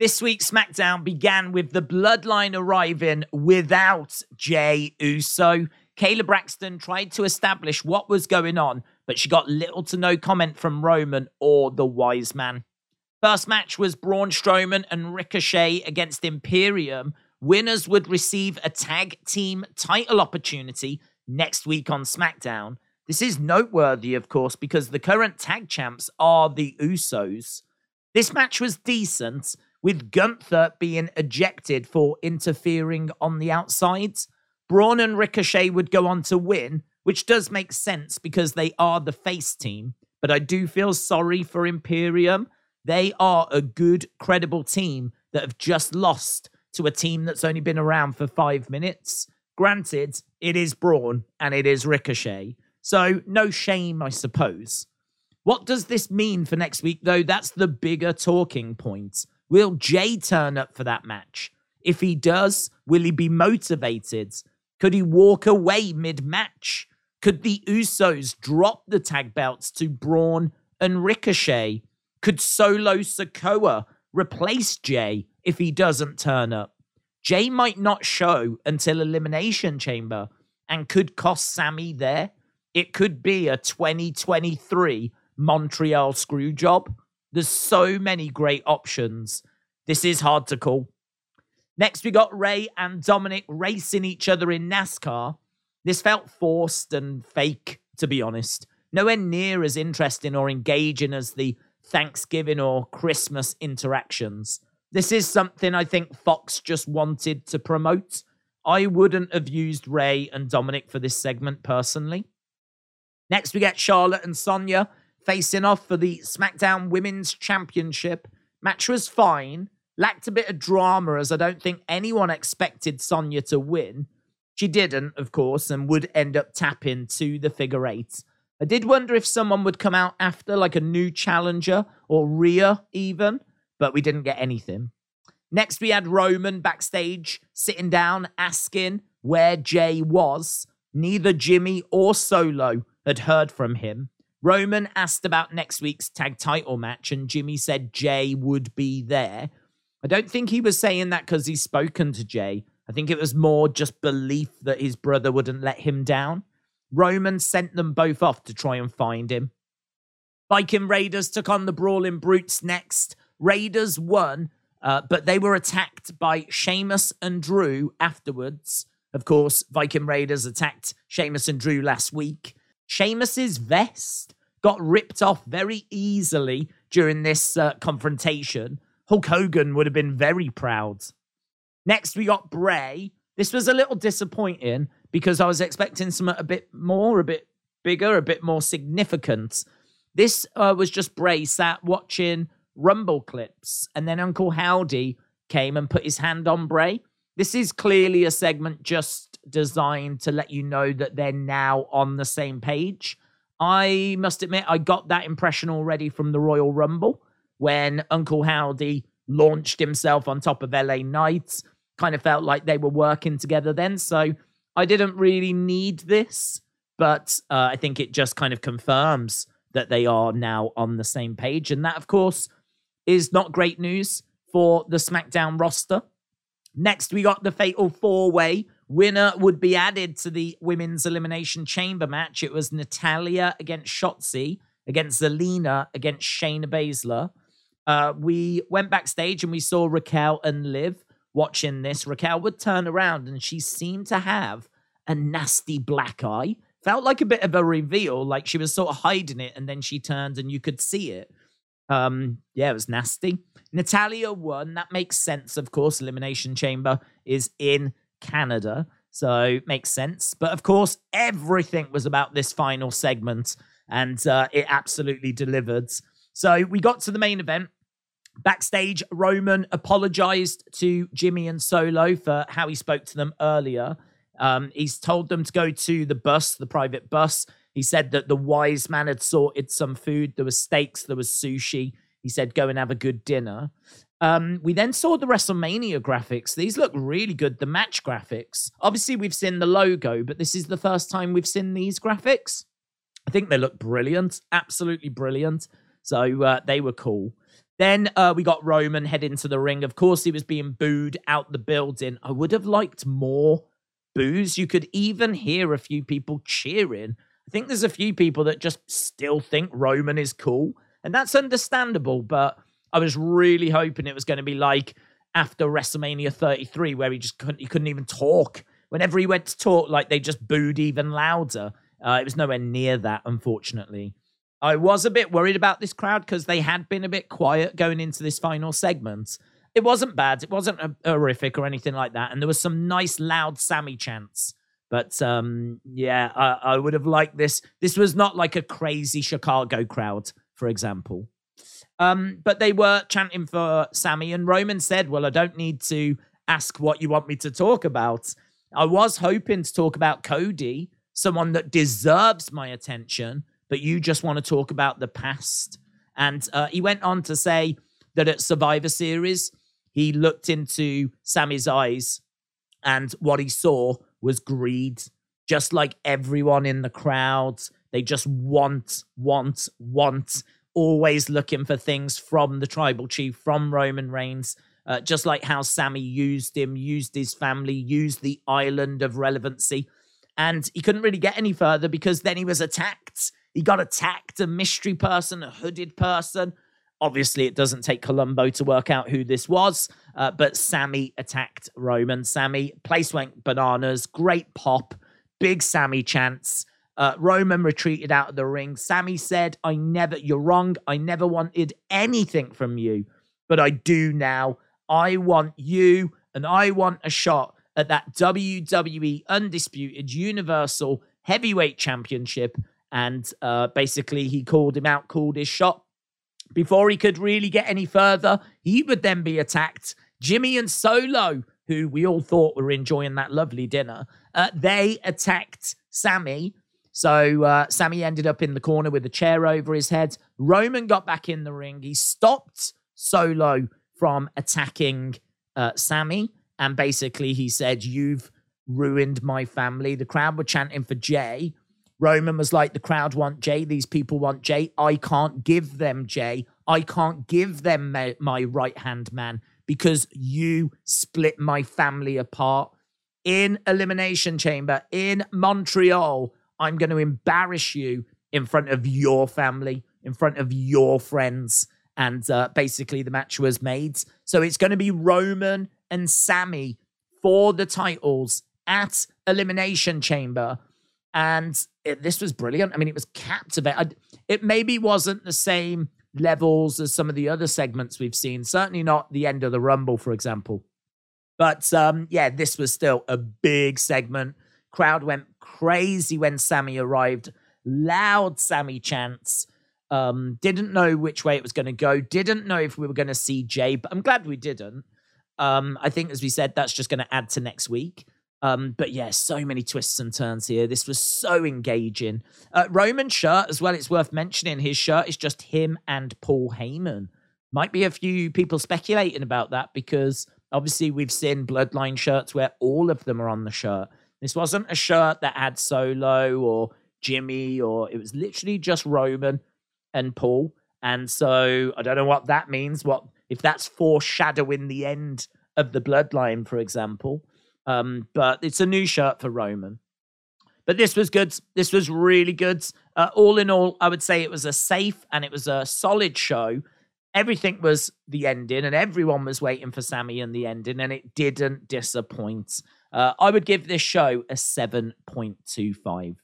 This week's SmackDown began with the bloodline arriving without Jey Uso. Kayla Braxton tried to establish what was going on, but she got little to no comment from Roman or the Wise Man. First match was Braun Strowman and Ricochet against Imperium. Winners would receive a tag team title opportunity next week on SmackDown. This is noteworthy, of course, because the current tag champs are the Usos. This match was decent, with Gunther being ejected for interfering on the outside. Braun and Ricochet would go on to win, which does make sense because they are the face team. But I do feel sorry for Imperium. They are a good, credible team that have just lost to a team that's only been around for five minutes. Granted, it is Braun and it is Ricochet. So, no shame, I suppose. What does this mean for next week, though? That's the bigger talking point. Will Jey turn up for that match? If he does, will he be motivated? Could he walk away mid match? Could the Usos drop the tag belts to Braun and Ricochet? Could Solo Sikoa replace Jey if he doesn't turn up? Jey might not show until Elimination Chamber and could cost Sami there. It could be a 2023 Montreal screw job. There's so many great options. This is hard to call. Next, we got Rey and Dominik racing each other in NASCAR. This felt forced and fake, to be honest. Nowhere near as interesting or engaging as the Thanksgiving or Christmas interactions. This is something I think Fox just wanted to promote. I wouldn't have used Rey and Dominik for this segment personally. Next, we get Charlotte and Sonya facing off for the SmackDown Women's Championship. Match was fine, lacked a bit of drama as I don't think anyone expected Sonya to win. She didn't, of course, and would end up tapping to the figure eight. I did wonder if someone would come out after, like a new challenger or Rhea, even, but we didn't get anything. Next, we had Roman backstage sitting down asking where Jey was. Neither Jimmy or Solo had heard from him. Roman asked about next week's tag title match, and Jimmy said Jey would be there. I don't think he was saying that because he's spoken to Jey. I think it was more just belief that his brother wouldn't let him down. Roman sent them both off to try and find him. Viking Raiders took on the Brawling Brutes next. Raiders won, uh, but they were attacked by Sheamus and Drew afterwards. Of course, Viking Raiders attacked Sheamus and Drew last week. Sheamus's vest got ripped off very easily during this uh, confrontation. Hulk Hogan would have been very proud. Next, we got Bray. This was a little disappointing because I was expecting something a bit more, a bit bigger, a bit more significant. This uh, was just Bray sat watching Rumble clips, and then Uncle Howdy came and put his hand on Bray. This is clearly a segment just designed to let you know that they're now on the same page. I must admit, I got that impression already from the Royal Rumble when Uncle Howdy launched himself on top of LA Knights. Kind of felt like they were working together then. So I didn't really need this, but uh, I think it just kind of confirms that they are now on the same page. And that, of course, is not great news for the SmackDown roster. Next, we got the Fatal Four Way. Winner would be added to the Women's Elimination Chamber match. It was Natalya against Shotzi, against Zelina, against Shayna Baszler. Uh, we went backstage and we saw Raquel and Liv watching this. Raquel would turn around and she seemed to have a nasty black eye. Felt like a bit of a reveal, like she was sort of hiding it, and then she turned and you could see it. Um, yeah, it was nasty. Natalya won. That makes sense, of course. Elimination Chamber is in Canada, so it makes sense. But of course, everything was about this final segment, and uh, it absolutely delivered. So we got to the main event. Backstage, Roman apologized to Jimmy and Solo for how he spoke to them earlier. Um, he's told them to go to the bus, the private bus. He said that the wise man had sorted some food. There was steaks, there was sushi. He said, go and have a good dinner. Um, we then saw the WrestleMania graphics. These look really good, the match graphics. Obviously, we've seen the logo, but this is the first time we've seen these graphics. I think they look brilliant, absolutely brilliant. So uh, they were cool. Then uh, we got Roman head into the ring. Of course, he was being booed out the building. I would have liked more boos. You could even hear a few people cheering. I think there's a few people that just still think Roman is cool, and that's understandable. But I was really hoping it was going to be like after WrestleMania 33, where he just couldn't, he couldn't even talk. Whenever he went to talk, like they just booed even louder. Uh, it was nowhere near that, unfortunately. I was a bit worried about this crowd because they had been a bit quiet going into this final segment. It wasn't bad. It wasn't horrific or anything like that. And there was some nice, loud Sami chants. But um, yeah, I, I would have liked this. This was not like a crazy Chicago crowd, for example. Um, but they were chanting for Sami, and Roman said, Well, I don't need to ask what you want me to talk about. I was hoping to talk about Cody, someone that deserves my attention, but you just want to talk about the past. And uh, he went on to say that at Survivor Series, he looked into Sami's eyes, and what he saw was greed. Just like everyone in the crowd, they just want, want, want, always looking for things from the tribal chief, from Roman Reigns. Uh, just like how Sami used him, used his family, used the island of relevancy. And he couldn't really get any further because then he was attacked. He got attacked, a mystery person, a hooded person. Obviously, it doesn't take Columbo to work out who this was, uh, but Sami attacked Roman. Sami, place went bananas, great pop, big Sami chance. Uh, Roman retreated out of the ring. Sami said, I never, you're wrong. I never wanted anything from you, but I do now. I want you and I want a shot at that WWE Undisputed Universal Heavyweight Championship. And uh, basically, he called him out, called his shot. Before he could really get any further, he would then be attacked. Jimmy and Solo, who we all thought were enjoying that lovely dinner, uh, they attacked Sami. So uh, Sami ended up in the corner with a chair over his head. Roman got back in the ring. He stopped Solo from attacking uh, Sami. And basically, he said, You've ruined my family. The crowd were chanting for Jey. Roman was like, The crowd want Jey. These people want Jey. I can't give them Jey. I can't give them my, my right hand man because you split my family apart. In Elimination Chamber in Montreal, I'm going to embarrass you in front of your family, in front of your friends and uh, basically the match was made. So it's going to be Roman and Sami for the titles at Elimination Chamber. And it, this was brilliant. I mean, it was captivating. It maybe wasn't the same levels as some of the other segments we've seen. Certainly not the end of the Rumble, for example. But um, yeah, this was still a big segment. Crowd went crazy when Sami arrived. Loud Sami chants. Um, didn't know which way it was going to go. Didn't know if we were going to see Jey, but I'm glad we didn't. Um, I think, as we said, that's just going to add to next week. Um, but yeah, so many twists and turns here. This was so engaging. Uh, Roman shirt as well. It's worth mentioning. His shirt is just him and Paul Heyman. Might be a few people speculating about that because obviously we've seen Bloodline shirts where all of them are on the shirt. This wasn't a shirt that had Solo or Jimmy, or it was literally just Roman and Paul. And so I don't know what that means. What if that's foreshadowing the end of the bloodline, for example? Um, but it's a new shirt for Roman. But this was good. This was really good. Uh, all in all, I would say it was a safe and it was a solid show. Everything was the ending, and everyone was waiting for Sami and the ending, and it didn't disappoint. Uh, I would give this show a 7.25.